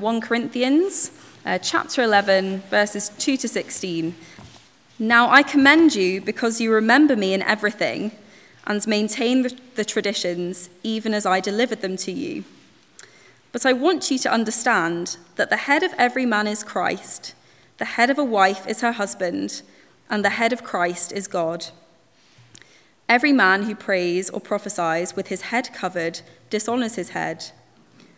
1 Corinthians uh, chapter 11, verses 2 to 16. Now I commend you because you remember me in everything and maintain the, the traditions even as I delivered them to you. But I want you to understand that the head of every man is Christ, the head of a wife is her husband, and the head of Christ is God. Every man who prays or prophesies with his head covered dishonors his head,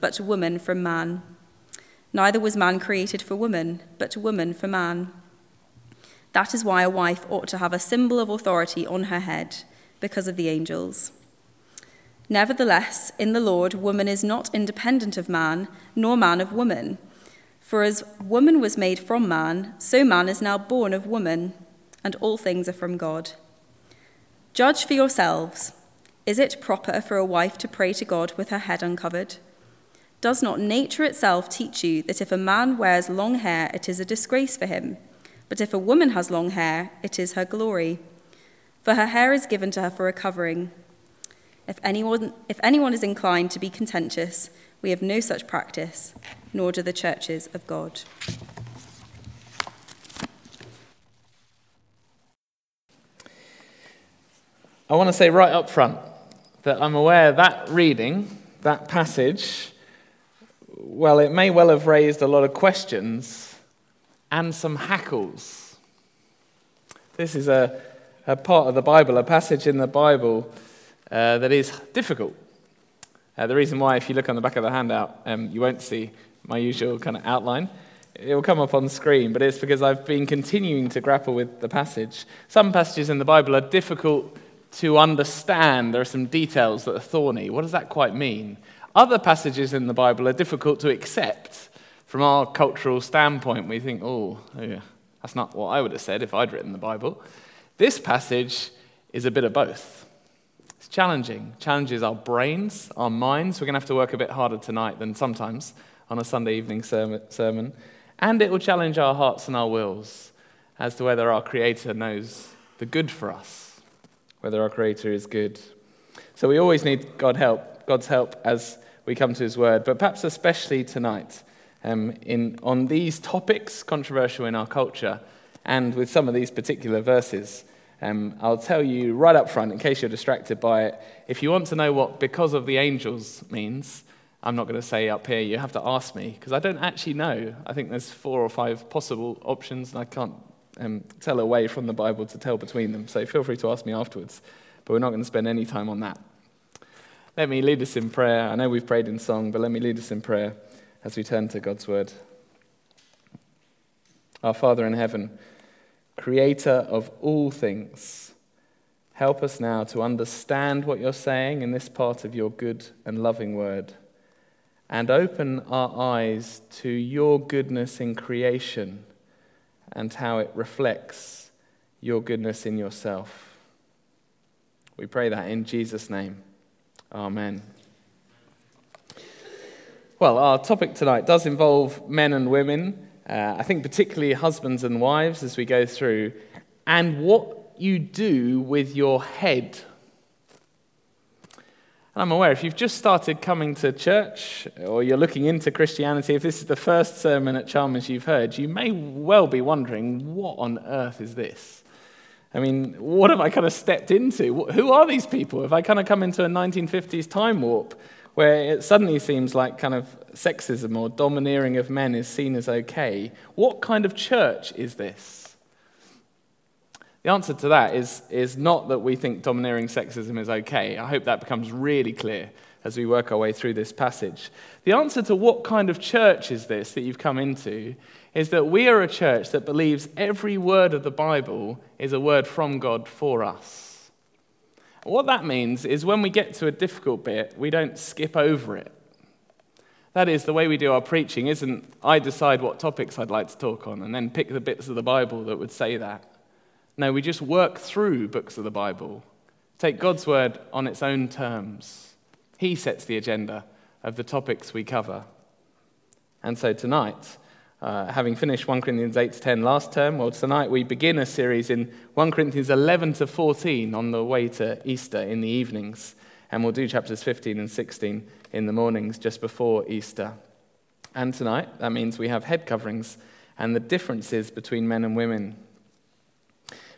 but woman from man. Neither was man created for woman, but woman for man. That is why a wife ought to have a symbol of authority on her head, because of the angels. Nevertheless, in the Lord, woman is not independent of man, nor man of woman. For as woman was made from man, so man is now born of woman, and all things are from God. Judge for yourselves. Is it proper for a wife to pray to God with her head uncovered? Does not nature itself teach you that if a man wears long hair, it is a disgrace for him? But if a woman has long hair, it is her glory. For her hair is given to her for a covering. If anyone, if anyone is inclined to be contentious, we have no such practice, nor do the churches of God. I want to say right up front that I'm aware that reading, that passage, well, it may well have raised a lot of questions and some hackles. This is a, a part of the Bible, a passage in the Bible uh, that is difficult. Uh, the reason why, if you look on the back of the handout, um, you won't see my usual kind of outline. It will come up on screen, but it's because I've been continuing to grapple with the passage. Some passages in the Bible are difficult to understand. There are some details that are thorny. What does that quite mean? Other passages in the Bible are difficult to accept from our cultural standpoint, we think, oh, yeah, that's not what I would have said if I'd written the Bible. This passage is a bit of both. It's challenging, challenges our brains, our minds. We're going to have to work a bit harder tonight than sometimes on a Sunday evening sermon. And it will challenge our hearts and our wills as to whether our Creator knows the good for us, whether our Creator is good. So we always need God help, God's help as we come to His Word, but perhaps especially tonight um, in, on these topics, controversial in our culture, and with some of these particular verses. Um, I'll tell you right up front, in case you're distracted by it, if you want to know what because of the angels means, I'm not going to say up here, you have to ask me, because I don't actually know. I think there's four or five possible options, and I can't um, tell away from the Bible to tell between them. So feel free to ask me afterwards, but we're not going to spend any time on that. Let me lead us in prayer. I know we've prayed in song, but let me lead us in prayer as we turn to God's word. Our Father in heaven, creator of all things, help us now to understand what you're saying in this part of your good and loving word, and open our eyes to your goodness in creation and how it reflects your goodness in yourself. We pray that in Jesus' name. Amen. Well, our topic tonight does involve men and women, uh, I think particularly husbands and wives as we go through, and what you do with your head. And I'm aware if you've just started coming to church or you're looking into Christianity, if this is the first sermon at Chalmers you've heard, you may well be wondering, what on earth is this? I mean, what have I kind of stepped into? Who are these people? Have I kind of come into a 1950s time warp where it suddenly seems like kind of sexism or domineering of men is seen as okay. What kind of church is this? The answer to that is, is not that we think domineering sexism is okay. I hope that becomes really clear as we work our way through this passage. The answer to what kind of church is this that you've come into is that we are a church that believes every word of the Bible is a word from God for us. What that means is when we get to a difficult bit, we don't skip over it. That is, the way we do our preaching isn't I decide what topics I'd like to talk on and then pick the bits of the Bible that would say that. No, we just work through books of the Bible, take God's word on its own terms. He sets the agenda of the topics we cover. And so tonight, uh, having finished 1 Corinthians 8 to 10 last term, well, tonight we begin a series in 1 Corinthians 11 to 14 on the way to Easter in the evenings. And we'll do chapters 15 and 16 in the mornings just before Easter. And tonight, that means we have head coverings and the differences between men and women.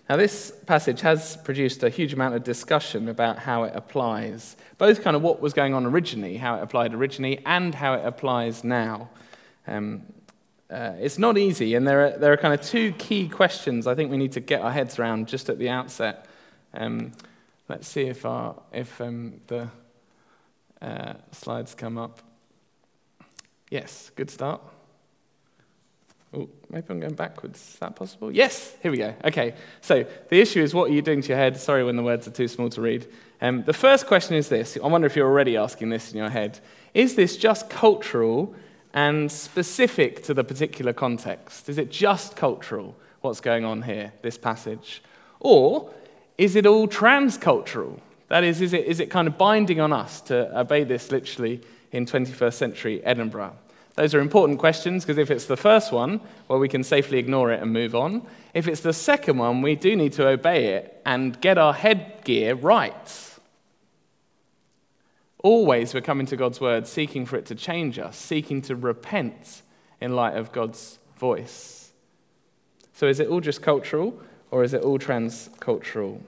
Now, this passage has produced a huge amount of discussion about how it applies, both kind of what was going on originally, how it applied originally, and how it applies now. Um, uh, it's not easy, and there are, there are kind of two key questions I think we need to get our heads around just at the outset. Um, let's see if, our, if um, the uh, slides come up. Yes, good start. Oh, maybe I'm going backwards. Is that possible? Yes, here we go. Okay, so the issue is what are you doing to your head? Sorry when the words are too small to read. Um, the first question is this I wonder if you're already asking this in your head. Is this just cultural and specific to the particular context? Is it just cultural, what's going on here, this passage? Or is it all transcultural? That is, is it, is it kind of binding on us to obey this literally in 21st century Edinburgh? Those are important questions because if it's the first one, well, we can safely ignore it and move on. If it's the second one, we do need to obey it and get our headgear right. Always we're coming to God's word, seeking for it to change us, seeking to repent in light of God's voice. So is it all just cultural or is it all transcultural?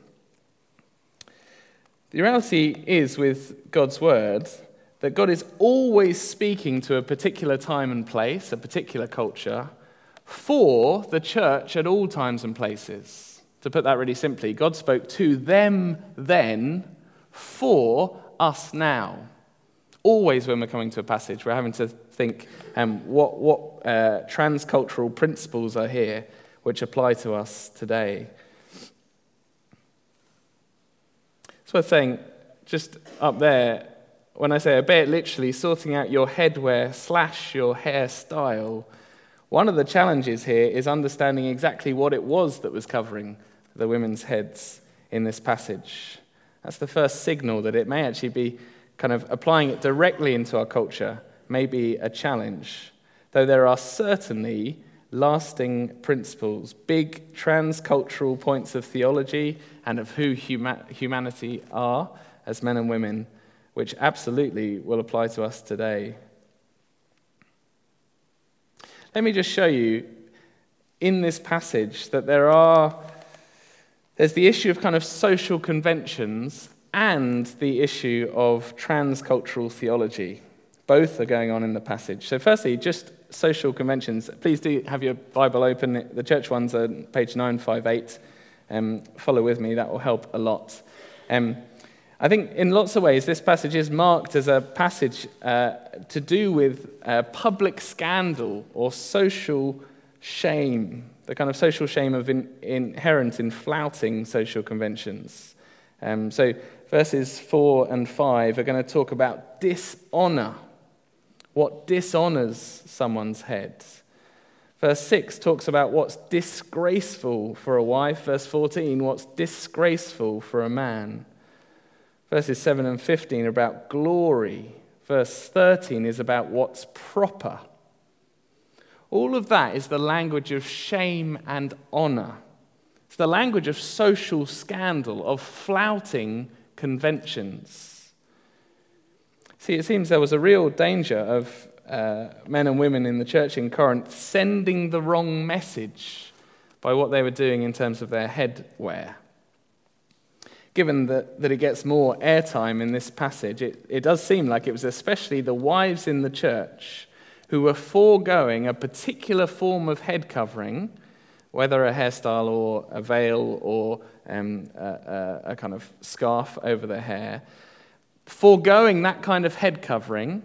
The reality is with God's word that God is always speaking to a particular time and place, a particular culture, for the church at all times and places. To put that really simply, God spoke to them then for us now. Always, when we're coming to a passage, we're having to think um, what, what uh, transcultural principles are here which apply to us today. So, worth saying, just up there, when I say obey it literally, sorting out your headwear slash your hairstyle, one of the challenges here is understanding exactly what it was that was covering the women's heads in this passage. That's the first signal that it may actually be kind of applying it directly into our culture, may be a challenge. Though there are certainly lasting principles, big transcultural points of theology and of who huma- humanity are as men and women, which absolutely will apply to us today. Let me just show you in this passage that there are there's the issue of kind of social conventions and the issue of transcultural theology. Both are going on in the passage. So, firstly, just social conventions. Please do have your Bible open. The church ones are page 958. Um, follow with me, that will help a lot. Um, I think in lots of ways, this passage is marked as a passage uh, to do with uh, public scandal or social shame the kind of social shame of in, inherent in flouting social conventions. Um, so, verses 4 and 5 are going to talk about dishonor, what dishonors someone's head. Verse 6 talks about what's disgraceful for a wife. Verse 14, what's disgraceful for a man. Verses 7 and 15 are about glory. Verse 13 is about what's proper. All of that is the language of shame and honor. It's the language of social scandal, of flouting conventions. See, it seems there was a real danger of uh, men and women in the church in Corinth sending the wrong message by what they were doing in terms of their headwear. Given that, that it gets more airtime in this passage, it, it does seem like it was especially the wives in the church who were foregoing a particular form of head covering, whether a hairstyle or a veil or um, a, a, kind of scarf over their hair, foregoing that kind of head covering,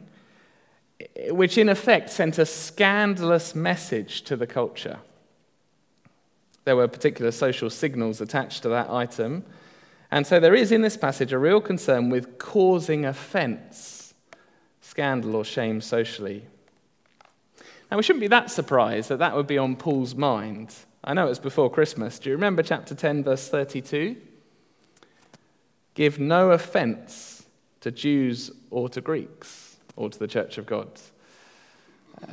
which in effect sent a scandalous message to the culture. There were particular social signals attached to that item. And so there is in this passage a real concern with causing offense scandal or shame socially. Now, we shouldn't be that surprised that that would be on Paul's mind. I know it was before Christmas. Do you remember chapter 10, verse 32? Give no offense to Jews or to Greeks or to the church of God.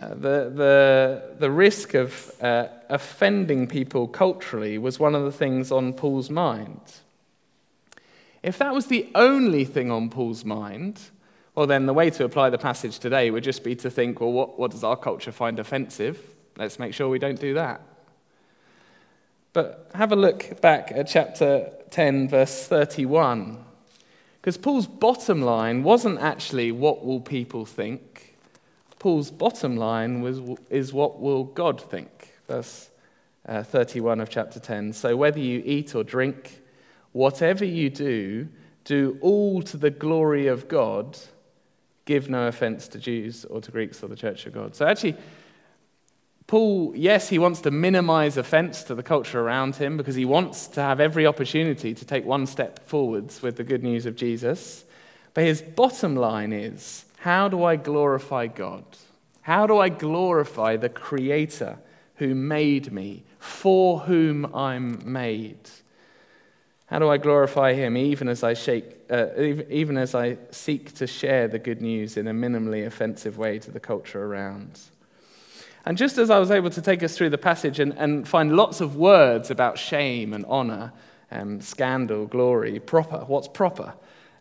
Uh, the, the, the risk of uh, offending people culturally was one of the things on Paul's mind. If that was the only thing on Paul's mind, well, then the way to apply the passage today would just be to think, well, what, what does our culture find offensive? Let's make sure we don't do that. But have a look back at chapter 10, verse 31. Because Paul's bottom line wasn't actually what will people think. Paul's bottom line was, is what will God think. Verse uh, 31 of chapter 10. So whether you eat or drink, whatever you do, do all to the glory of God give no offense to Jews or to Greeks or the church of God. So actually, Paul, yes, he wants to minimize offense to the culture around him because he wants to have every opportunity to take one step forwards with the good news of Jesus. But his bottom line is how do I glorify God? How do I glorify the Creator who made me, for whom I'm made? How do I glorify him even as I, shake, uh, even as I seek to share the good news in a minimally offensive way to the culture around? And just as I was able to take us through the passage and, and find lots of words about shame and honor, um, scandal, glory, proper, what's proper,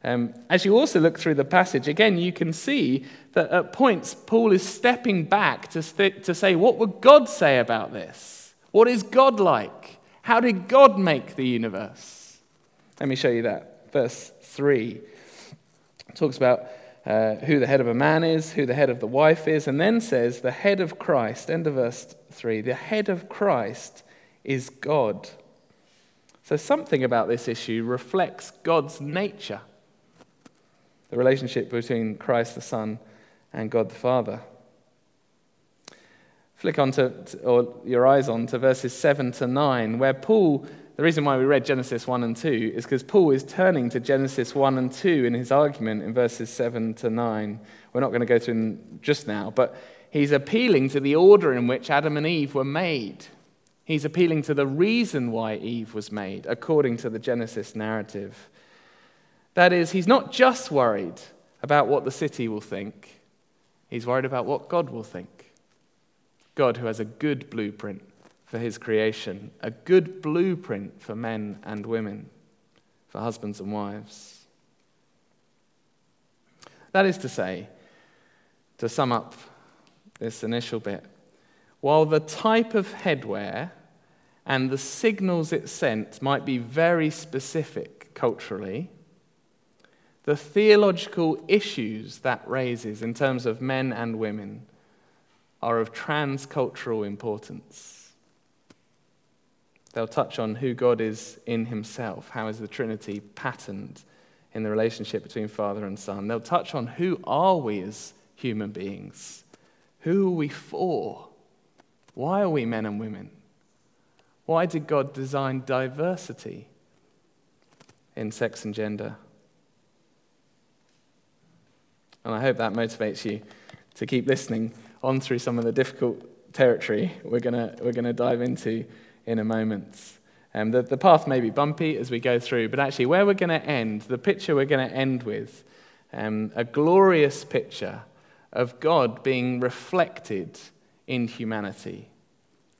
um, as you also look through the passage, again, you can see that at points Paul is stepping back to, st- to say, What would God say about this? What is God like? How did God make the universe? Let me show you that. Verse 3 talks about uh, who the head of a man is, who the head of the wife is, and then says, the head of Christ, end of verse 3, the head of Christ is God. So something about this issue reflects God's nature, the relationship between Christ the Son and God the Father. Flick on to, or your eyes on to verses 7 to 9, where Paul the reason why we read Genesis 1 and 2 is because Paul is turning to Genesis 1 and 2 in his argument in verses 7 to 9. We're not going to go through them just now, but he's appealing to the order in which Adam and Eve were made. He's appealing to the reason why Eve was made, according to the Genesis narrative. That is, he's not just worried about what the city will think, he's worried about what God will think. God, who has a good blueprint for his creation, a good blueprint for men and women, for husbands and wives. That is to say, to sum up this initial bit, while the type of headwear and the signals it sent might be very specific culturally, the theological issues that raises in terms of men and women are of transcultural importance. They'll touch on who God is in himself, how is the Trinity patterned in the relationship between Father and Son. They'll touch on who are we as human beings? Who are we for? Why are we men and women? Why did God design diversity in sex and gender? And I hope that motivates you to keep listening on through some of the difficult territory we're going we're going to dive into in a moment. Um, the, the path may be bumpy as we go through, but actually, where we're going to end, the picture we're going to end with, um, a glorious picture of God being reflected in humanity,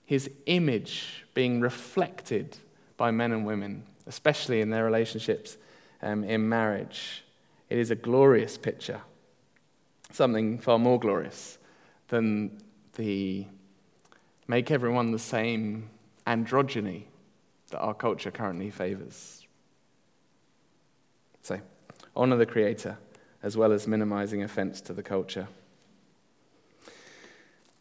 his image being reflected by men and women, especially in their relationships um, in marriage. It is a glorious picture, something far more glorious than the make everyone the same androgyny that our culture currently favors. So, honor the Creator as well as minimizing offense to the culture.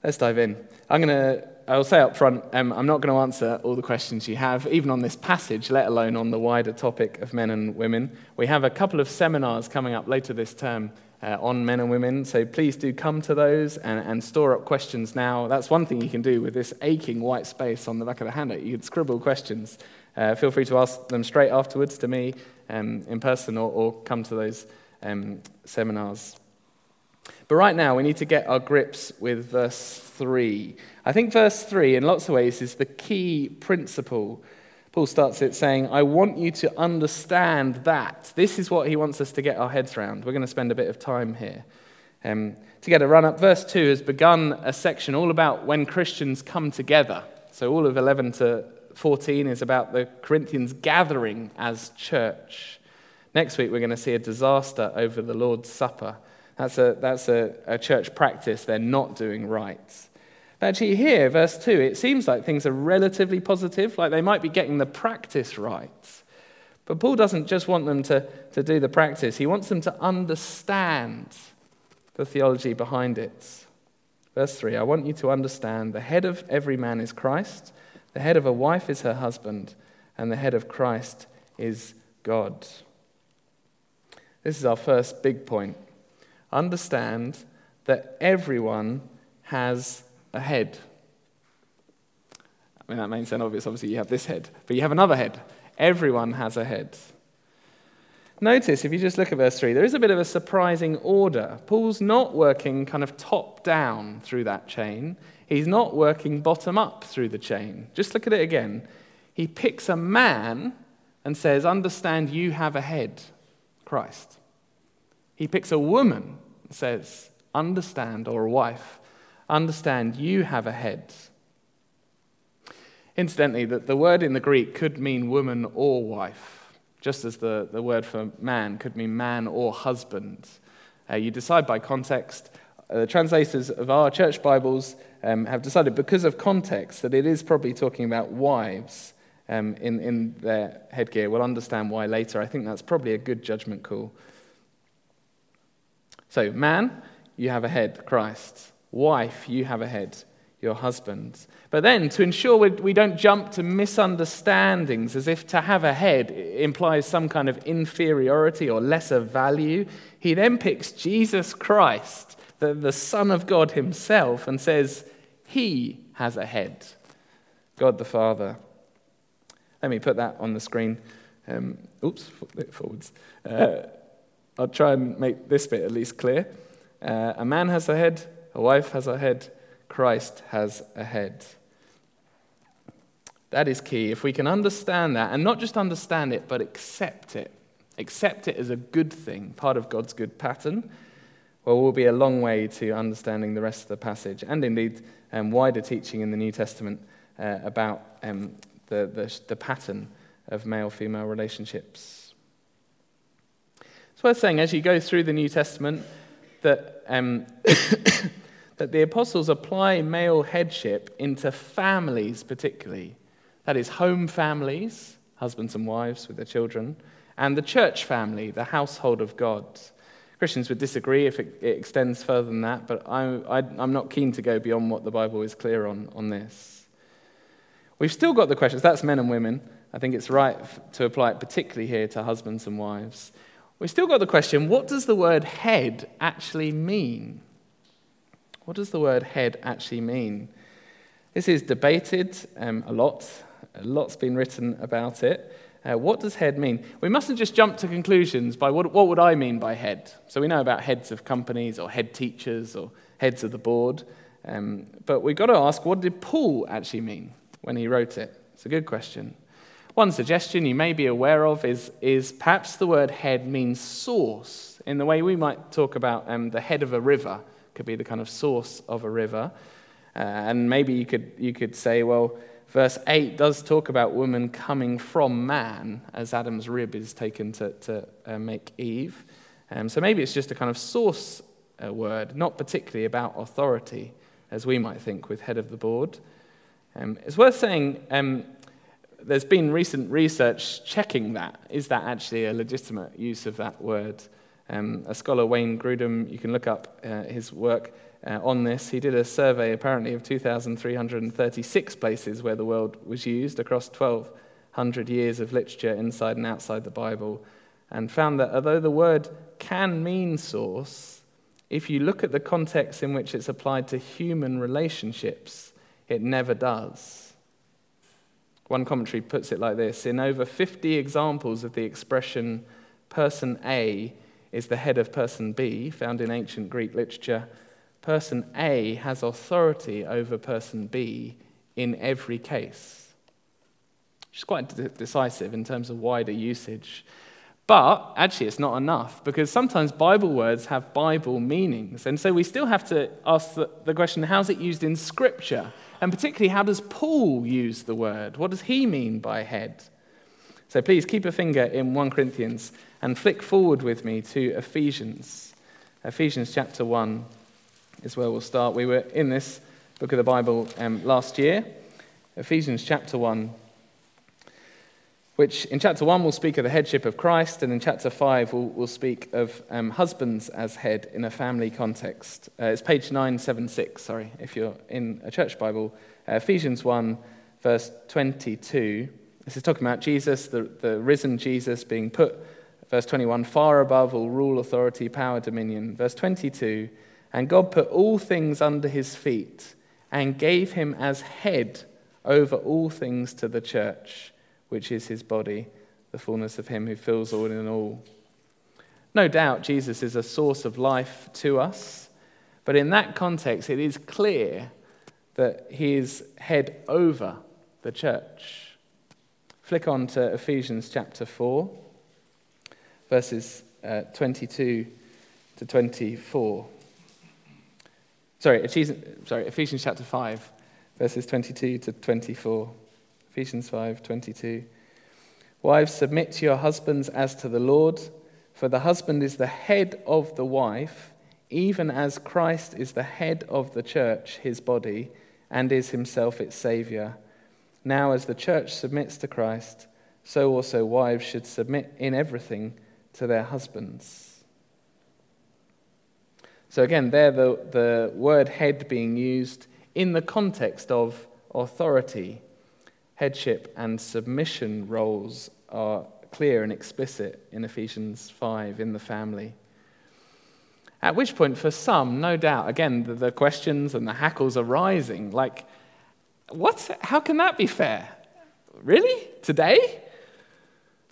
Let's dive in. I'm going to, I'll say up front, um, I'm not going to answer all the questions you have, even on this passage, let alone on the wider topic of men and women. We have a couple of seminars coming up later this term uh, on men and women. So please do come to those and, and, store up questions now. That's one thing you can do with this aching white space on the back of the handout. You can scribble questions. Uh, feel free to ask them straight afterwards to me um, in person or, or, come to those um, seminars. But right now, we need to get our grips with verse 3. I think verse 3, in lots of ways, is the key principle. Paul starts it saying, I want you to understand that. This is what he wants us to get our heads around. We're going to spend a bit of time here. Um, to get a run up, verse 2 has begun a section all about when Christians come together. So all of 11 to 14 is about the Corinthians gathering as church. Next week, we're going to see a disaster over the Lord's Supper. That's a, that's a, a church practice they're not doing right. But actually, here, verse 2, it seems like things are relatively positive, like they might be getting the practice right. But Paul doesn't just want them to, to do the practice, he wants them to understand the theology behind it. Verse 3 I want you to understand the head of every man is Christ, the head of a wife is her husband, and the head of Christ is God. This is our first big point. Understand that everyone has head. I mean, that may sound obvious. Obviously, you have this head, but you have another head. Everyone has a head. Notice, if you just look at verse 3, there is a bit of a surprising order. Paul's not working kind of top down through that chain, he's not working bottom up through the chain. Just look at it again. He picks a man and says, Understand you have a head, Christ. He picks a woman and says, Understand, or a wife, understand you have a head. Incidentally, the, the word in the Greek could mean woman or wife just as the, the word for man could mean man or husband. Uh, you decide by context. Uh, the translators of our church Bibles um, have decided, because of context, that it is probably talking about wives um, in, in their headgear. We'll understand why later. I think that's probably a good judgment call. So, man, you have a head, Christ. Wife, you have a head, your husband. But then, to ensure we don't jump to misunderstandings as if to have a head implies some kind of inferiority or lesser value, he then picks Jesus Christ, the, the Son of God himself, and says, He has a head. God the Father. Let me put that on the screen. Um, oops, forwards. Uh, I'll try and make this bit at least clear. Uh, a man has a head, a wife has a head, Christ has a head. That is key. If we can understand that, and not just understand it, but accept it, accept it as a good thing, part of God's good pattern, well, we'll be a long way to understanding the rest of the passage, and indeed um, wider teaching in the New Testament uh, about um, the, the, the pattern of male female relationships. It's worth saying as you go through the New Testament that um, that the apostles apply male headship into families, particularly. That is, home families, husbands and wives with their children, and the church family, the household of God. Christians would disagree if it, it extends further than that, but I, am not keen to go beyond what the Bible is clear on, on this. We've still got the questions. That's men and women. I think it's right to apply it particularly here to husbands and wives. We've still got the question what does the word head actually mean? What does the word head actually mean? This is debated um, a lot. A lot's been written about it. Uh, what does head mean? We mustn't just jump to conclusions by what, what would I mean by head. So we know about heads of companies or head teachers or heads of the board. Um, but we've got to ask what did Paul actually mean when he wrote it? It's a good question. One suggestion you may be aware of is, is perhaps the word head means source in the way we might talk about um, the head of a river could be the kind of source of a river. Uh, and maybe you could, you could say, well, verse 8 does talk about woman coming from man as Adam's rib is taken to, to uh, make Eve. Um, so maybe it's just a kind of source uh, word, not particularly about authority, as we might think with head of the board. Um, it's worth saying um, there's been recent research checking that. Is that actually a legitimate use of that word? Um, a scholar, Wayne Grudem, you can look up uh, his work uh, on this. He did a survey, apparently, of 2,336 places where the word was used across 1,200 years of literature inside and outside the Bible, and found that although the word can mean source, if you look at the context in which it's applied to human relationships, it never does. One commentary puts it like this In over 50 examples of the expression person A, is the head of person B, found in ancient Greek literature, person A has authority over person B in every case. Which is quite de- decisive in terms of wider usage. But actually, it's not enough because sometimes Bible words have Bible meanings. And so we still have to ask the, the question how's it used in Scripture? And particularly, how does Paul use the word? What does he mean by head? So please keep a finger in 1 Corinthians and flick forward with me to Ephesians. Ephesians chapter 1 is where we'll start. We were in this book of the Bible um, last year. Ephesians chapter 1, which in chapter 1 we'll speak of the headship of Christ, and in chapter 5 will will speak of um, husbands as head in a family context. Uh, it's page 976, sorry, if you're in a church Bible. Uh, Ephesians 1, verse 22. This is talking about Jesus, the, the risen Jesus being put Verse 21 far above all rule, authority, power, dominion. Verse 22 and God put all things under his feet and gave him as head over all things to the church, which is his body, the fullness of him who fills all in all. No doubt Jesus is a source of life to us, but in that context, it is clear that he is head over the church. Flick on to Ephesians chapter 4 verses uh, 22 to 24. Sorry, Ephesians, sorry, Ephesians chapter 5, verses 22 to 24. Ephesians 5, 22. Wives, submit to your husbands as to the Lord, for the husband is the head of the wife, even as Christ is the head of the church, his body, and is himself its Saviour. Now, as the church submits to Christ, so also wives should submit in everything to their husbands. So, again, there the, the word head being used in the context of authority. Headship and submission roles are clear and explicit in Ephesians 5 in the family. At which point, for some, no doubt, again, the, the questions and the hackles are rising. Like, what? How can that be fair? Really? Today?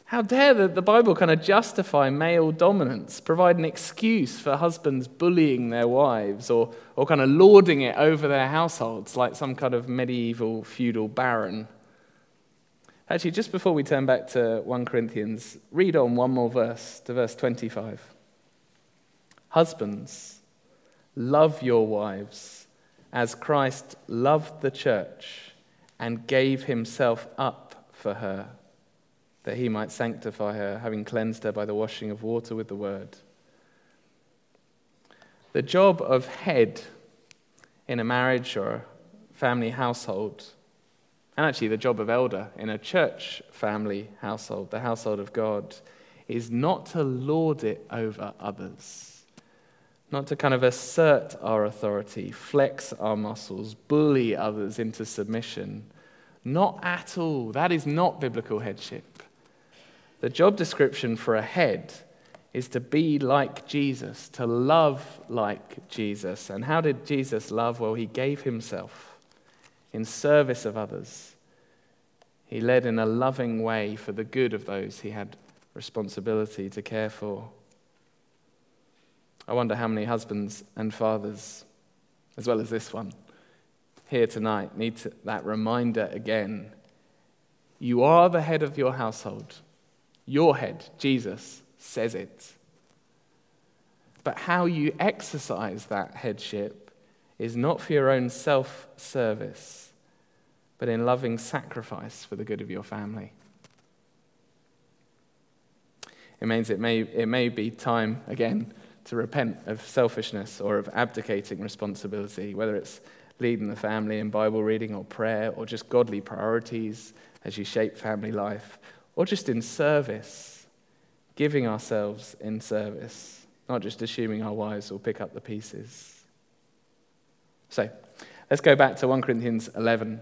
How dare the, the Bible kind of justify male dominance, provide an excuse for husbands bullying their wives or, or kind of lording it over their households like some kind of medieval feudal baron? Actually, just before we turn back to 1 Corinthians, read on one more verse to verse 25. Husbands, love your wives as Christ loved the church and gave himself up for her that he might sanctify her, having cleansed her by the washing of water with the word. The job of head in a marriage or family household, and actually the job of elder in a church family household, the household of God, is not to lord it over others, not to kind of assert our authority, flex our muscles, bully others into submission. Not at all. That is not biblical headship. The job description for a head is to be like Jesus, to love like Jesus. And how did Jesus love? Well, he gave himself in service of others. He led in a loving way for the good of those he had responsibility to care for. I wonder how many husbands and fathers, as well as this one, here tonight need to, that reminder again. You are the head of your household. Your head, Jesus, says it. But how you exercise that headship is not for your own self service, but in loving sacrifice for the good of your family. It means it may, it may be time, again, to repent of selfishness or of abdicating responsibility, whether it's leading the family in Bible reading or prayer or just godly priorities as you shape family life or just in service, giving ourselves in service, not just assuming our wives will pick up the pieces. So, let's go back to 1 Corinthians 11.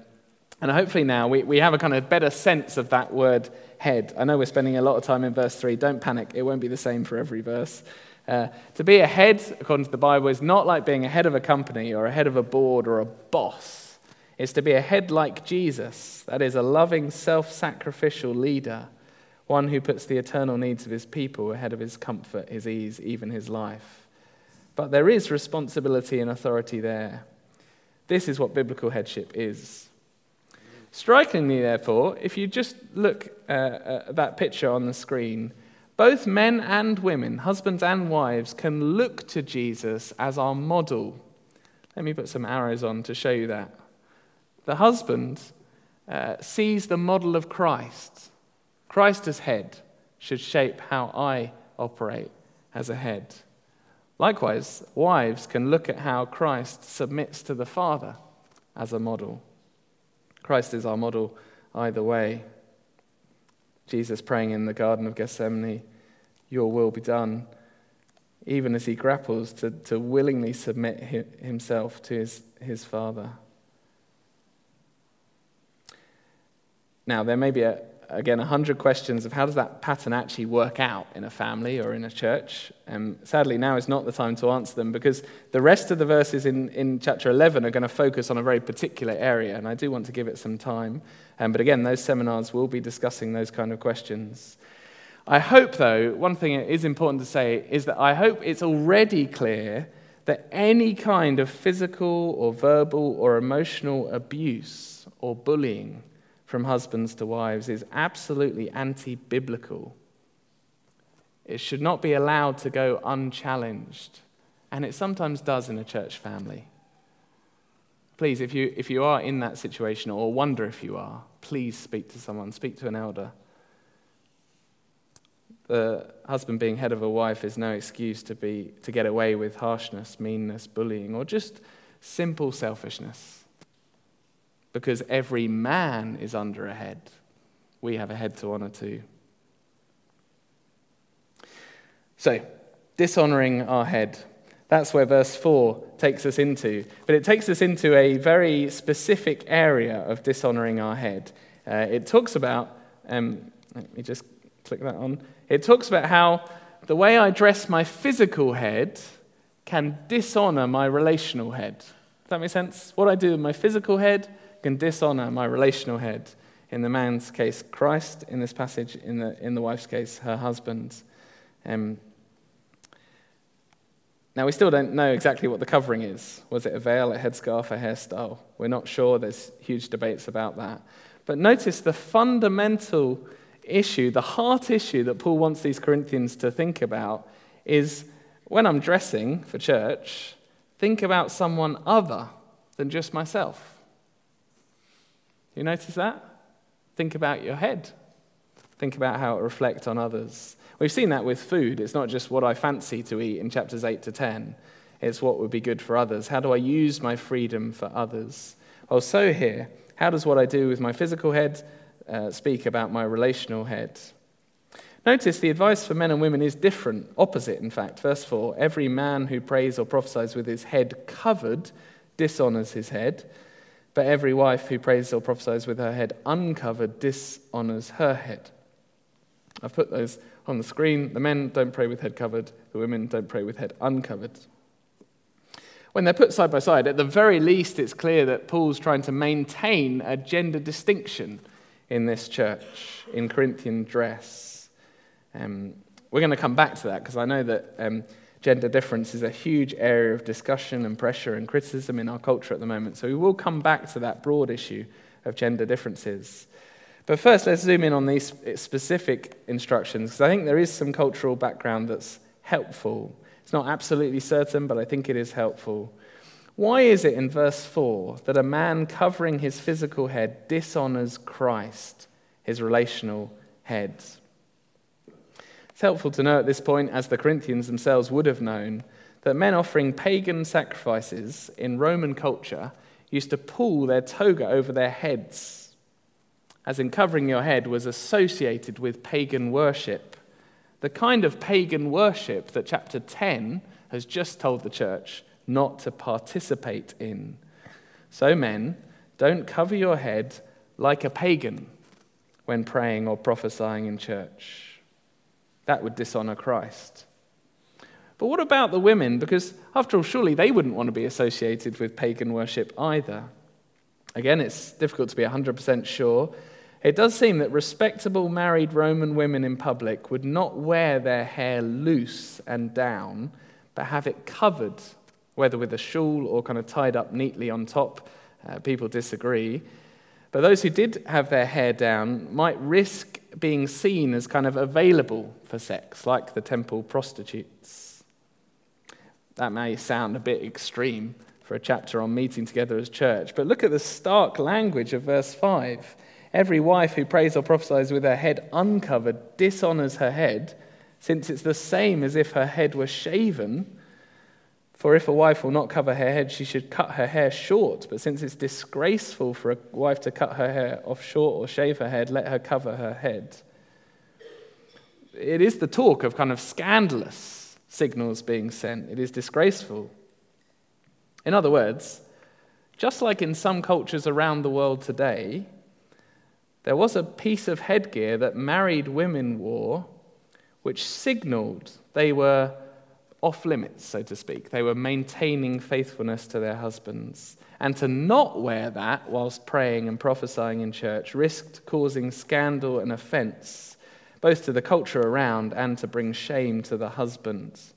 And hopefully now we, we have a kind of better sense of that word head. I know we're spending a lot of time in verse 3. Don't panic, it won't be the same for every verse. Uh, to be a head, according to the Bible, is not like being a head of a company or a head of a board or a boss is to be a head like Jesus, that is, a loving, self sacrificial leader, one who puts the eternal needs of his people ahead of his comfort, his ease, even his life. But there is responsibility and authority there. This is what biblical headship is. Strikingly, therefore, if you just look uh, at that picture on the screen, both men and women, husbands and wives, can look to Jesus as our model. Let me put some arrows on to show you that. The husband uh, sees the model of Christ. Christ as head should shape how I operate as a head. Likewise, wives can look at how Christ submits to the Father as a model. Christ is our model either way. Jesus praying in the Garden of Gethsemane, Your will be done, even as he grapples to, to willingly submit himself to his, his Father. Now, there may be, a, again, a hundred questions of how does that pattern actually work out in a family or in a church. And sadly, now is not the time to answer them because the rest of the verses in, in chapter 11 are going to focus on a very particular area, and I do want to give it some time. Um, but again, those seminars will be discussing those kind of questions. I hope, though, one thing that is important to say is that I hope it's already clear that any kind of physical or verbal or emotional abuse or bullying from husbands to wives is absolutely anti biblical. It should not be allowed to go unchallenged, and it sometimes does in a church family. Please, if you, if you are in that situation or wonder if you are, please speak to someone, speak to an elder. The husband being head of a wife is no excuse to, be, to get away with harshness, meanness, bullying, or just simple selfishness because every man is under a head. We have a head to honor too. So, dishonoring our head. That's where verse 4 takes us into. But it takes us into a very specific area of dishonoring our head. Uh, it talks about, um, let me just click that on. It talks about how the way I dress my physical head can dishonor my relational head. Does that make sense? What I do with my physical head can dishonor my relational head. In the man's case, Christ. In this passage, in the, in the wife's case, her husband. Um, now, we still don't know exactly what the covering is. Was it a veil, a headscarf, a hairstyle? We're not sure. There's huge debates about that. But notice the fundamental issue, the heart issue that Paul wants these Corinthians to think about is when I'm dressing for church, think about someone other than just myself. You notice that? Think about your head. Think about how it reflects on others. We've seen that with food. It's not just what I fancy to eat in chapters 8 to 10, it's what would be good for others. How do I use my freedom for others? Well, so here, how does what I do with my physical head uh, speak about my relational head? Notice the advice for men and women is different, opposite, in fact. Verse 4 Every man who prays or prophesies with his head covered dishonors his head, but every wife who prays or prophesies with her head uncovered dishonors her head. I've put those on the screen. The men don't pray with head covered, the women don't pray with head uncovered. When they're put side by side, at the very least, it's clear that Paul's trying to maintain a gender distinction in this church, in Corinthian dress. Um, we're going to come back to that because I know that um, gender difference is a huge area of discussion and pressure and criticism in our culture at the moment. So we will come back to that broad issue of gender differences. But first, let's zoom in on these specific instructions, because I think there is some cultural background that's helpful. It's not absolutely certain, but I think it is helpful. Why is it in verse 4 that a man covering his physical head dishonors Christ, his relational head? It's helpful to know at this point, as the Corinthians themselves would have known, that men offering pagan sacrifices in Roman culture used to pull their toga over their heads, as in covering your head was associated with pagan worship. The kind of pagan worship that chapter 10 has just told the church not to participate in. So, men, don't cover your head like a pagan when praying or prophesying in church. That would dishonor Christ. But what about the women? Because, after all, surely they wouldn't want to be associated with pagan worship either. Again, it's difficult to be 100% sure. it does seem that respectable married Roman women in public would not wear their hair loose and down, but have it covered, whether with a shawl or kind of tied up neatly on top. Uh, people disagree. But those who did have their hair down might risk being seen as kind of available for sex, like the temple prostitutes. That may sound a bit extreme for a chapter on meeting together as church, but look at the stark language of verse 5. Every wife who prays or prophesies with her head uncovered dishonors her head, since it's the same as if her head were shaven. For if a wife will not cover her head, she should cut her hair short. But since it's disgraceful for a wife to cut her hair off short or shave her head, let her cover her head. It is the talk of kind of scandalous signals being sent. It is disgraceful. In other words, just like in some cultures around the world today, there was a piece of headgear that married women wore which signaled they were off limits, so to speak. They were maintaining faithfulness to their husbands. And to not wear that whilst praying and prophesying in church risked causing scandal and offense, both to the culture around and to bring shame to the husbands.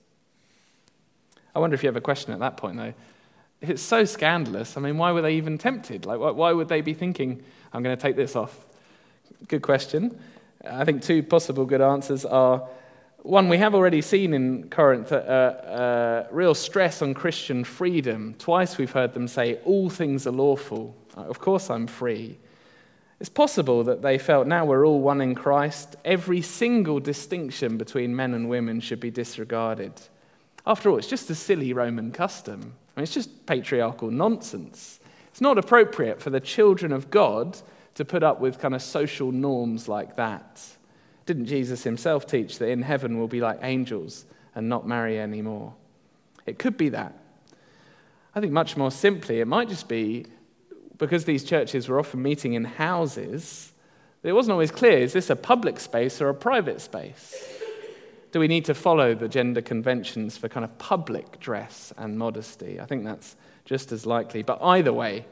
I wonder if you have a question at that point, though. If it's so scandalous, I mean, why were they even tempted? Like, why would they be thinking, I'm going to take this off? Good question. I think two possible good answers are one, we have already seen in Corinth uh, uh, real stress on Christian freedom. Twice we've heard them say, All things are lawful. Uh, of course, I'm free. It's possible that they felt now we're all one in Christ, every single distinction between men and women should be disregarded. After all, it's just a silly Roman custom. I mean, it's just patriarchal nonsense. It's not appropriate for the children of God to put up with kind of social norms like that. Didn't Jesus himself teach that in heaven we'll be like angels and not marry anymore? It could be that. I think much more simply, it might just be because these churches were often meeting in houses, it wasn't always clear is this a public space or a private space? Do we need to follow the gender conventions for kind of public dress and modesty? I think that's just as likely. But either way,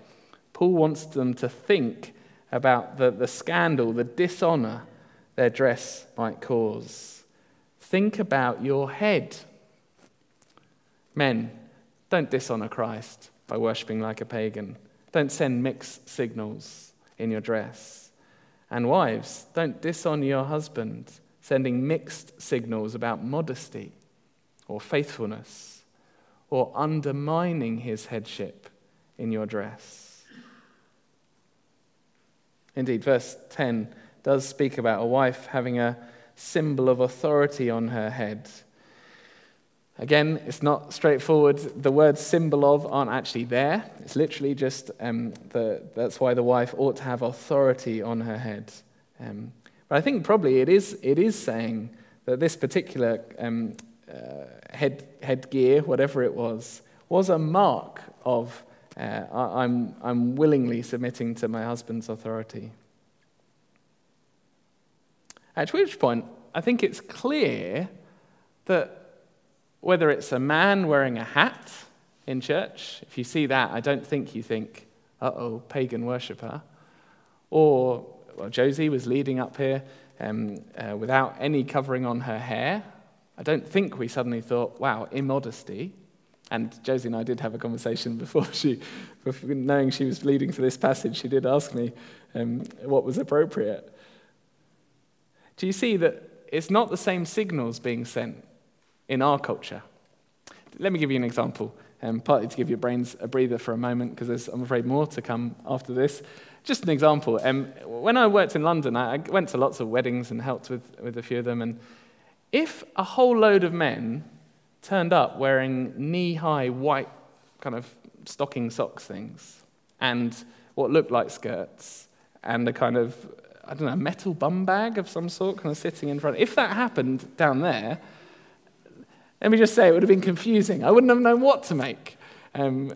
Paul wants them to think about the, the scandal, the dishonor their dress might cause. Think about your head. Men, don't dishonor Christ by worshipping like a pagan. Don't send mixed signals in your dress. And wives, don't dishonor your husband sending mixed signals about modesty or faithfulness or undermining his headship in your dress. Indeed, verse 10 does speak about a wife having a symbol of authority on her head. Again, it's not straightforward. The words symbol of aren't actually there. It's literally just um, the, that's why the wife ought to have authority on her head. Um, but I think probably it is, it is saying that this particular um, uh, head, headgear, whatever it was, was a mark of uh, I'm, I'm willingly submitting to my husband's authority. At which point, I think it's clear that whether it's a man wearing a hat in church, if you see that, I don't think you think, uh oh, pagan worshipper. Or, well, Josie was leading up here um, uh, without any covering on her hair. I don't think we suddenly thought, wow, immodesty. And Josie and I did have a conversation before she, before knowing she was leading to this passage, she did ask me um, what was appropriate. Do you see that it's not the same signals being sent in our culture? Let me give you an example, um, partly to give your brains a breather for a moment, because there's, I'm afraid, more to come after this. Just an example. Um, when I worked in London, I, I went to lots of weddings and helped with, with a few of them. And if a whole load of men turned up wearing knee high white kind of stocking socks things and what looked like skirts and a kind of I don't know, metal bum bag of some sort kind of sitting in front. If that happened down there, let me just say it would have been confusing. I wouldn't have known what to make. Um,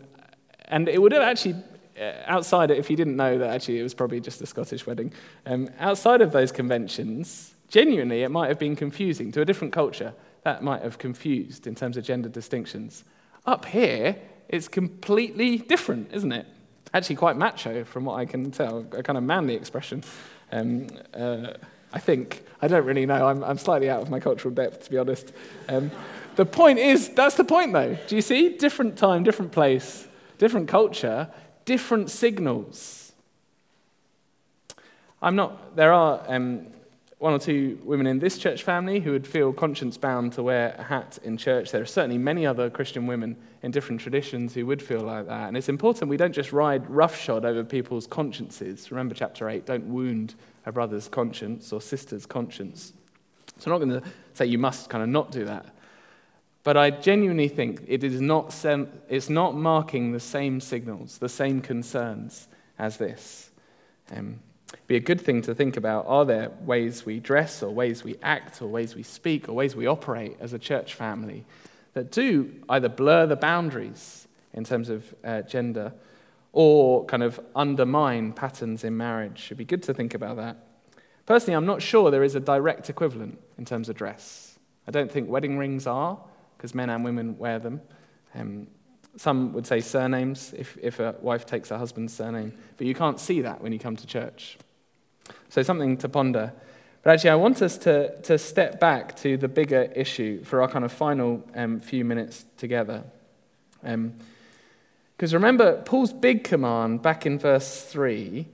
and it would have actually, outside it, if you didn't know that actually it was probably just a Scottish wedding, um, outside of those conventions, genuinely, it might have been confusing to a different culture. That might have confused in terms of gender distinctions. Up here, it's completely different, isn't it? Actually, quite macho from what I can tell, a kind of manly expression. Um, uh, I think. I don't really know. I'm, I'm, slightly out of my cultural depth, to be honest. Um, the point is, that's the point, though. Do you see? Different time, different place, different culture, different signals. I'm not, there are um, one or two women in this church family who would feel conscience bound to wear a hat in church. There are certainly many other Christian women in different traditions who would feel like that. And it's important we don't just ride roughshod over people's consciences. Remember chapter 8 don't wound a brother's conscience or sister's conscience. So I'm not going to say you must kind of not do that. But I genuinely think it is not, it's not marking the same signals, the same concerns as this. Um, be a good thing to think about are there ways we dress, or ways we act, or ways we speak, or ways we operate as a church family that do either blur the boundaries in terms of uh, gender or kind of undermine patterns in marriage? It'd be good to think about that. Personally, I'm not sure there is a direct equivalent in terms of dress. I don't think wedding rings are, because men and women wear them. Um, some would say surnames if, if a wife takes her husband's surname, but you can't see that when you come to church. So, something to ponder. But actually, I want us to, to step back to the bigger issue for our kind of final um, few minutes together. Because um, remember, Paul's big command back in verse 3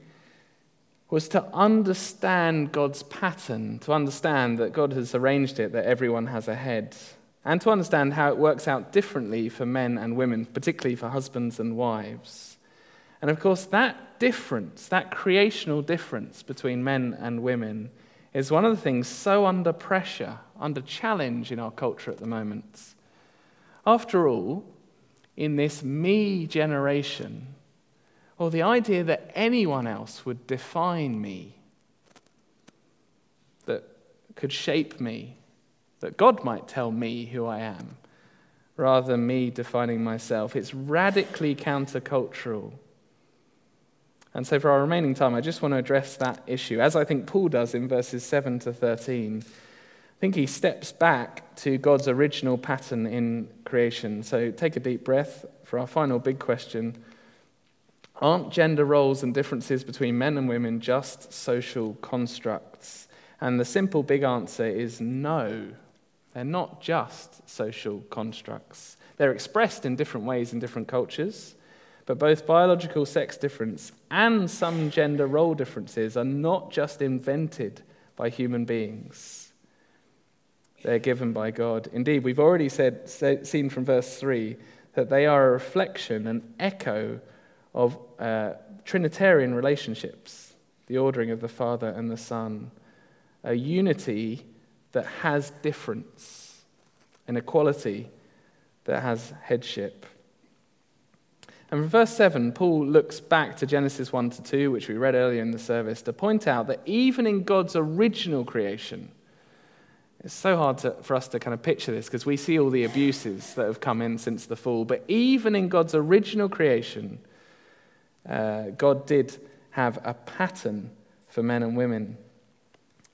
was to understand God's pattern, to understand that God has arranged it, that everyone has a head, and to understand how it works out differently for men and women, particularly for husbands and wives. And of course, that difference, that creational difference between men and women, is one of the things so under pressure, under challenge in our culture at the moment. After all, in this me generation, or the idea that anyone else would define me, that could shape me, that God might tell me who I am, rather than me defining myself, it's radically countercultural and so, for our remaining time, I just want to address that issue, as I think Paul does in verses 7 to 13. I think he steps back to God's original pattern in creation. So, take a deep breath for our final big question Aren't gender roles and differences between men and women just social constructs? And the simple big answer is no. They're not just social constructs. They're expressed in different ways in different cultures. But both biological sex difference and some gender role differences are not just invented by human beings. They're given by God. Indeed, we've already said, seen from verse 3 that they are a reflection, an echo of uh, Trinitarian relationships, the ordering of the Father and the Son, a unity that has difference, an equality that has headship. And from verse 7, Paul looks back to Genesis 1 to 2, which we read earlier in the service, to point out that even in God's original creation, it's so hard to, for us to kind of picture this because we see all the abuses that have come in since the fall. But even in God's original creation, uh, God did have a pattern for men and women.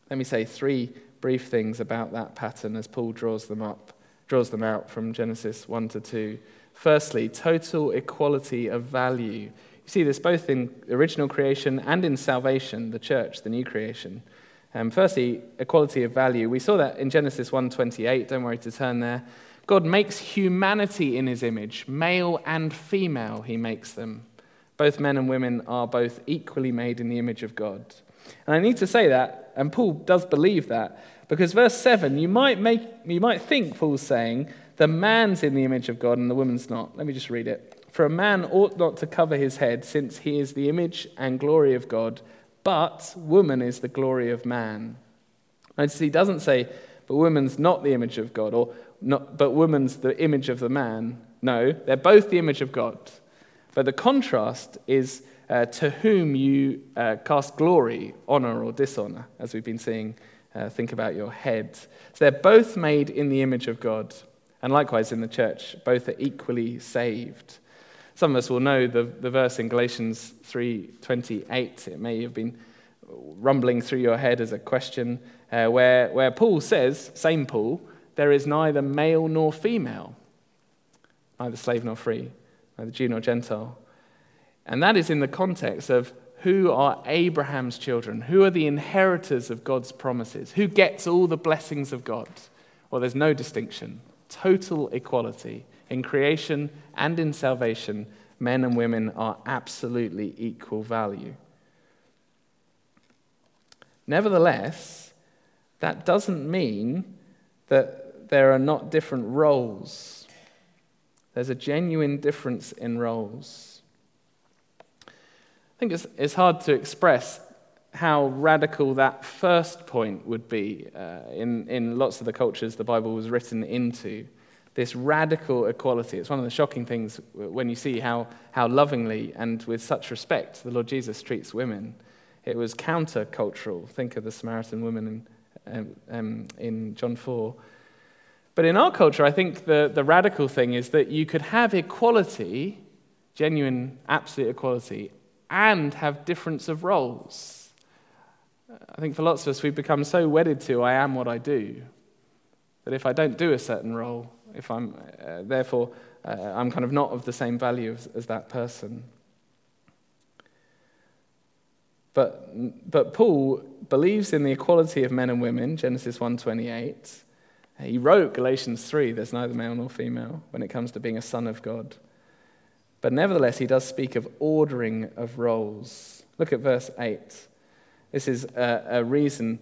Let me say three brief things about that pattern as Paul draws them up, draws them out from Genesis 1 to 2. Firstly, total equality of value. You see this both in original creation and in salvation, the church, the new creation. Um, firstly, equality of value. We saw that in Genesis 1:28. Don't worry to turn there. God makes humanity in his image, male and female, he makes them. Both men and women are both equally made in the image of God. And I need to say that, and Paul does believe that, because verse 7, you might, make, you might think Paul's saying the man's in the image of God and the woman's not. Let me just read it. For a man ought not to cover his head, since he is the image and glory of God, but woman is the glory of man. Notice he doesn't say, but woman's not the image of God, or not, but woman's the image of the man. No, they're both the image of God. But the contrast is uh, to whom you uh, cast glory, honor, or dishonor, as we've been seeing. Uh, think about your head. So they're both made in the image of God. And likewise in the church, both are equally saved. Some of us will know the, the verse in Galatians 3:28. It may have been rumbling through your head as a question, uh, where, where Paul says, same Paul, there is neither male nor female, neither slave nor free, neither Jew nor Gentile. And that is in the context of who are Abraham's children? Who are the inheritors of God's promises? Who gets all the blessings of God? Well, there's no distinction, total equality. In creation and in salvation, men and women are absolutely equal value. Nevertheless, that doesn't mean that there are not different roles. There's a genuine difference in roles. I think it's, it's hard to express how radical that first point would be uh, in, in lots of the cultures the Bible was written into. This radical equality. It's one of the shocking things when you see how, how lovingly and with such respect the Lord Jesus treats women. It was countercultural. Think of the Samaritan woman in, um, um, in John 4. But in our culture, I think the, the radical thing is that you could have equality, genuine, absolute equality, and have difference of roles. I think for lots of us, we've become so wedded to I am what I do that if I don't do a certain role, if I'm, uh, therefore, uh, I'm kind of not of the same value as, as that person. But, but Paul believes in the equality of men and women, Genesis 1.28. He wrote Galatians 3, there's neither male nor female when it comes to being a son of God. But nevertheless, he does speak of ordering of roles. Look at verse 8. This is a, a reason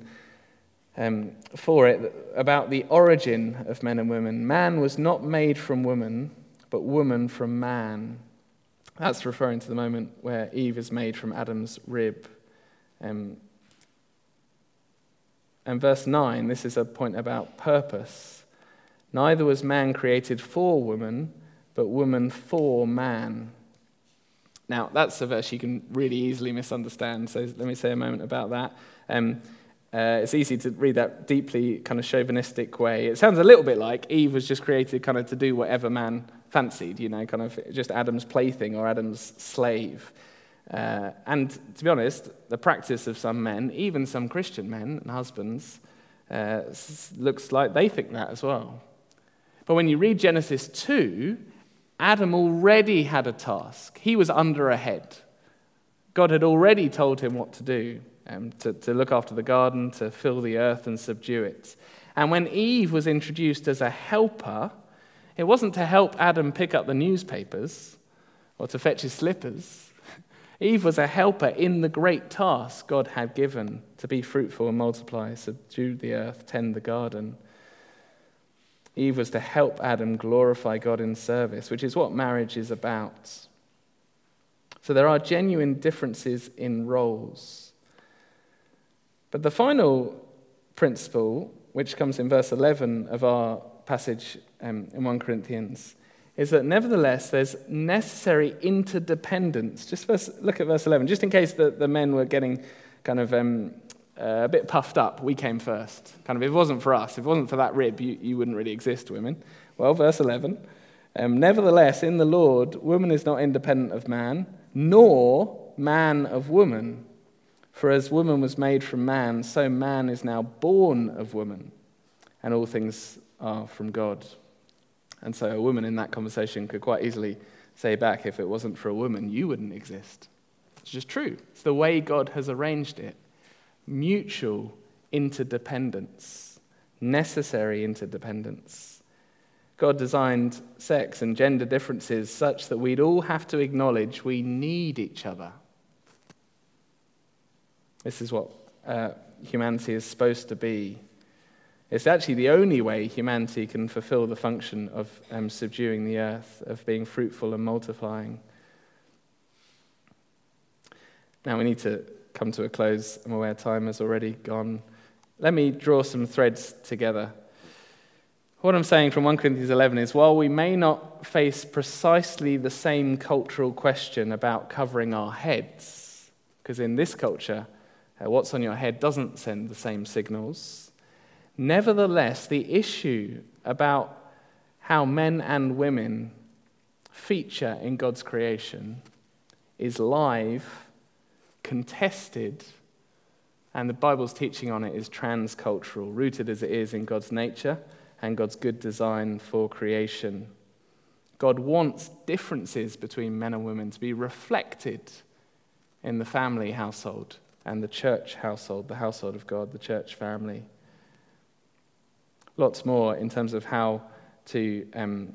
um, for it about the origin of men and women. Man was not made from woman, but woman from man. That's referring to the moment where Eve is made from Adam's rib. Um, and verse 9, this is a point about purpose. Neither was man created for woman, but woman for man. Now, that's a verse you can really easily misunderstand, so let me say a moment about that. Um, uh, it's easy to read that deeply kind of chauvinistic way. It sounds a little bit like Eve was just created kind of to do whatever man fancied, you know, kind of just Adam's plaything or Adam's slave. Uh, and to be honest, the practice of some men, even some Christian men and husbands, uh, looks like they think that as well. But when you read Genesis 2, Adam already had a task. He was under a head. God had already told him what to do um, to, to look after the garden, to fill the earth and subdue it. And when Eve was introduced as a helper, it wasn't to help Adam pick up the newspapers or to fetch his slippers. Eve was a helper in the great task God had given to be fruitful and multiply, subdue the earth, tend the garden. Eve was to help Adam glorify God in service, which is what marriage is about. So there are genuine differences in roles. But the final principle, which comes in verse 11 of our passage um, in 1 Corinthians, is that nevertheless there's necessary interdependence. Just verse, look at verse 11, just in case the, the men were getting kind of um, uh, a bit puffed up. We came first. Kind of, if it wasn't for us, if it wasn't for that rib, you, you wouldn't really exist, women. Well, verse 11. Um, nevertheless, in the Lord, woman is not independent of man, nor man of woman. For as woman was made from man, so man is now born of woman, and all things are from God. And so a woman in that conversation could quite easily say back, if it wasn't for a woman, you wouldn't exist. It's just true. It's the way God has arranged it. Mutual interdependence, necessary interdependence. God designed sex and gender differences such that we'd all have to acknowledge we need each other. This is what uh, humanity is supposed to be it's actually the only way humanity can fulfill the function of um, subduing the earth, of being fruitful and multiplying. Now we need to come to a close. I'm aware time has already gone. Let me draw some threads together. What I'm saying from 1 Corinthians 11 is while we may not face precisely the same cultural question about covering our heads, because in this culture, uh, what's on your head doesn't send the same signals. Nevertheless, the issue about how men and women feature in God's creation is live, contested, and the Bible's teaching on it is transcultural, rooted as it is in God's nature and God's good design for creation. God wants differences between men and women to be reflected in the family household and the church household, the household of God, the church family. Lots more in terms of how to um,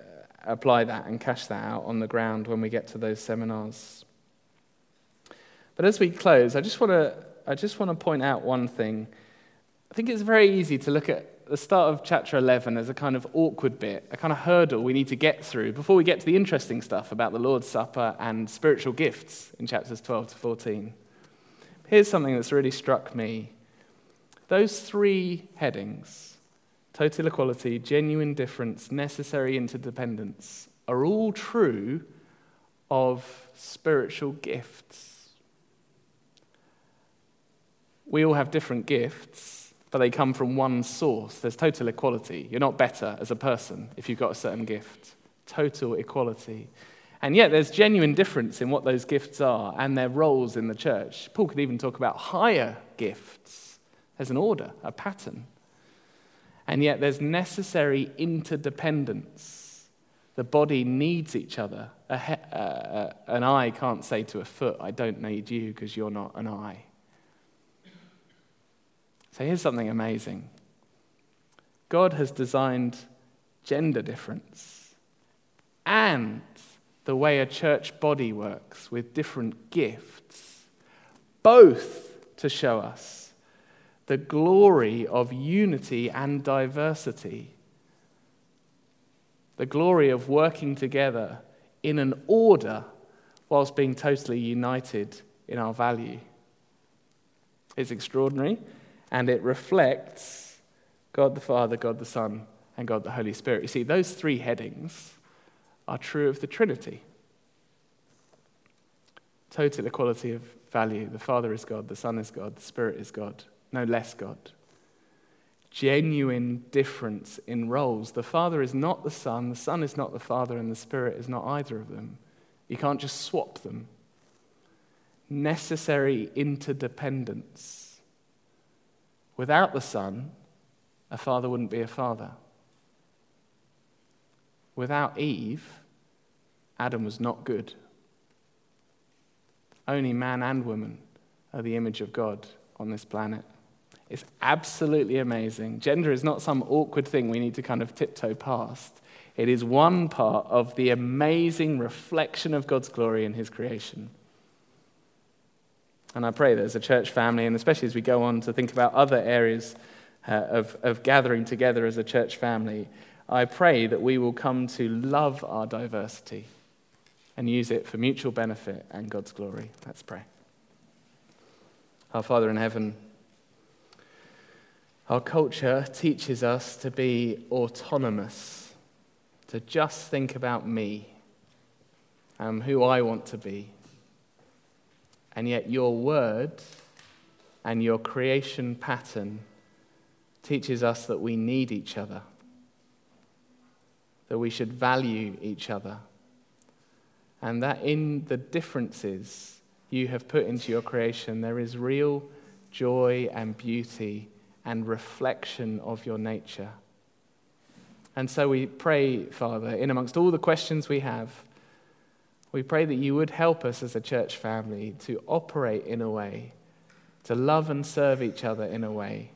uh, apply that and cash that out on the ground when we get to those seminars. But as we close, I just want to I just want to point out one thing. I think it's very easy to look at the start of chapter 11 as a kind of awkward bit, a kind of hurdle we need to get through before we get to the interesting stuff about the Lord's Supper and spiritual gifts in chapters 12 to 14. Here's something that's really struck me. Those three headings total equality, genuine difference, necessary interdependence are all true of spiritual gifts. We all have different gifts, but they come from one source. There's total equality. You're not better as a person if you've got a certain gift. Total equality. And yet, there's genuine difference in what those gifts are and their roles in the church. Paul could even talk about higher gifts. There's an order, a pattern. And yet, there's necessary interdependence. The body needs each other. Uh, uh, an eye can't say to a foot, I don't need you because you're not an eye. So, here's something amazing God has designed gender difference and the way a church body works with different gifts, both to show us the glory of unity and diversity, the glory of working together in an order whilst being totally united in our value. It's extraordinary, and it reflects God the Father, God the Son, and God the Holy Spirit. You see, those three headings are true of the Trinity. Total equality of value. The Father is God, the Son is God, the Spirit is God, no less God. Genuine difference in roles. The Father is not the Son, the Son is not the Father, and the Spirit is not either of them. You can't just swap them. Necessary interdependence. Without the Son, a father wouldn't be a father. Without Eve, Adam was not good. Only man and woman are the image of God on this planet. It's absolutely amazing. Gender is not some awkward thing we need to kind of tiptoe past. It is one part of the amazing reflection of God's glory in His creation. And I pray that as a church family, and especially as we go on to think about other areas uh, of, of gathering together as a church family, I pray that we will come to love our diversity and use it for mutual benefit and God's glory. Let's pray. Our Father in heaven, our culture teaches us to be autonomous, to just think about me and who I want to be. And yet, your word and your creation pattern teaches us that we need each other that we should value each other, and that in the differences you have put into your creation, there is real joy and beauty and reflection of your nature. And so we pray, Father, in amongst all the questions we have, we pray that you would help us as a church family to operate in a way, to love and serve each other in a way,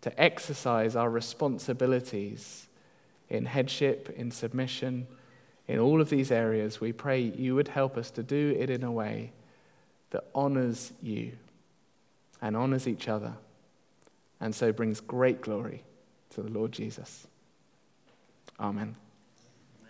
to exercise our responsibilities in headship, in submission, in all of these areas, we pray you would help us to do it in a way that honors you and honors each other, and so brings great glory to the Lord Jesus. Amen.